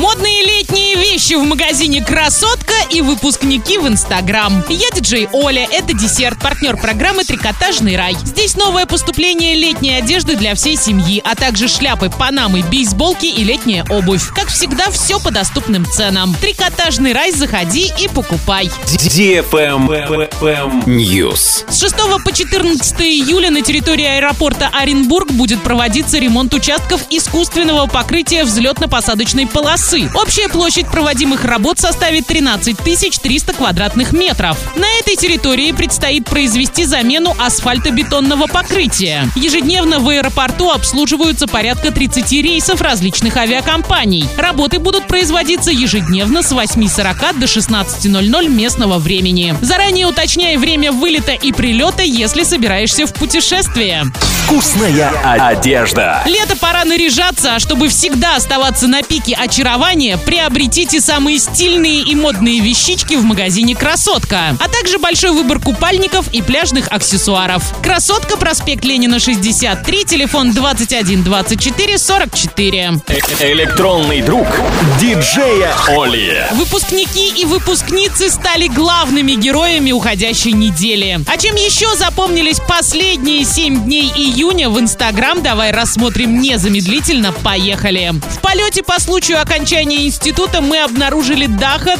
Модные летние вещи в магазине «Красотка» и выпускники в Инстаграм. Я диджей Оля, это десерт, партнер программы «Трикотажный рай». Здесь новое поступление летней одежды для всей семьи, а также шляпы, панамы, бейсболки и летняя обувь. Как всегда, все по доступным ценам. «Трикотажный рай» заходи и покупай. News. С 6 по 14 июля на территории аэропорта Оренбург будет проводиться ремонт участков искусственного покрытия взлетно-посадочной полосы. Общая площадь проводимых работ составит 13 300 квадратных метров. На этой территории предстоит произвести замену асфальтобетонного покрытия. Ежедневно в аэропорту обслуживаются порядка 30 рейсов различных авиакомпаний. Работы будут производиться ежедневно с 8.40 до 16.00 местного времени. Заранее уточняй время вылета и прилета, если собираешься в путешествие. Вкусная одежда. Лето пора наряжаться, а чтобы всегда оставаться на пике очарования, приобретите самые стильные и модные вещички в магазине «Красотка», а также большой выбор купальников и пляжных аксессуаров. «Красотка», проспект Ленина, 63, телефон 21 24 44. Электронный друг диджея Оли. Выпускники и выпускницы стали главными героями уходящей недели. А чем еще запомнились последние 7 дней июня в Инстаграм, давай рассмотрим незамедлительно. Поехали! В полете по случаю окончания института мы обнаружили Даха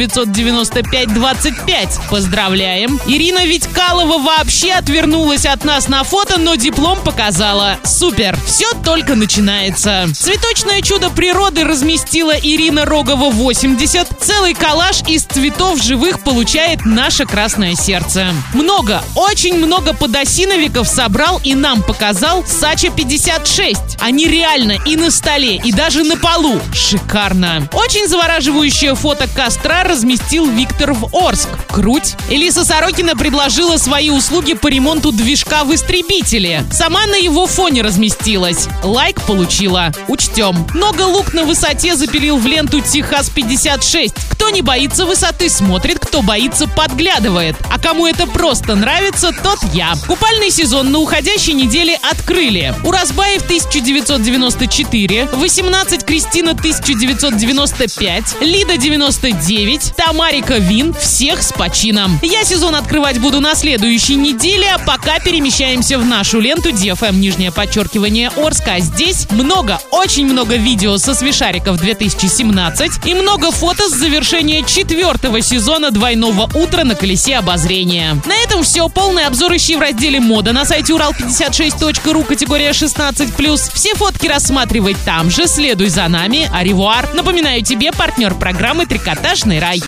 1995-25. Поздравляем! Ирина Витькалова вообще отвернулась от нас на фото, но диплом показала. Супер! Все только начинается. Цветочное чудо природы разместила Ирина Рогова 80. Целый коллаж из цветов живых получает наше красное сердце. Много, очень много подосиновиков собрал и нам показал Сача 56. Они реально и на столе, и даже на полу. Шикарно. Очень завораживающее фото костра разместил Виктор в Орск. Круть. Элиса Сорокина предложила свои услуги по ремонту движка в истребителе. Сама на его фоне разместилась. Лайк получила. Учтем. Много лук на высоте запилил в ленту Техас 56. Кто не боится высоты, смотрит, кто боится, подглядывает. А кому это просто нравится, тот я. Купальный сезон на уходящей неделе открыли. Уразбаев 1994, 18 Кристина 1995, Лида 99, Тамарика Вин. Всех с почином. Я сезон открывать буду на следующей неделе, а пока перемещаемся в нашу ленту DFM нижнее подчеркивание Орска. Здесь много, очень много видео со смешариков 2017 и много фото с завершения четвертого сезона двойного утра на колесе обозрения. На этом все. Полный обзор ищи в разделе мода на сайте урал56.ру категория 16+. Все фотки рассматривай там же. Следуй за нами. Аривуар. Напоминаю тебе, партнер программы «Трикотажный рай».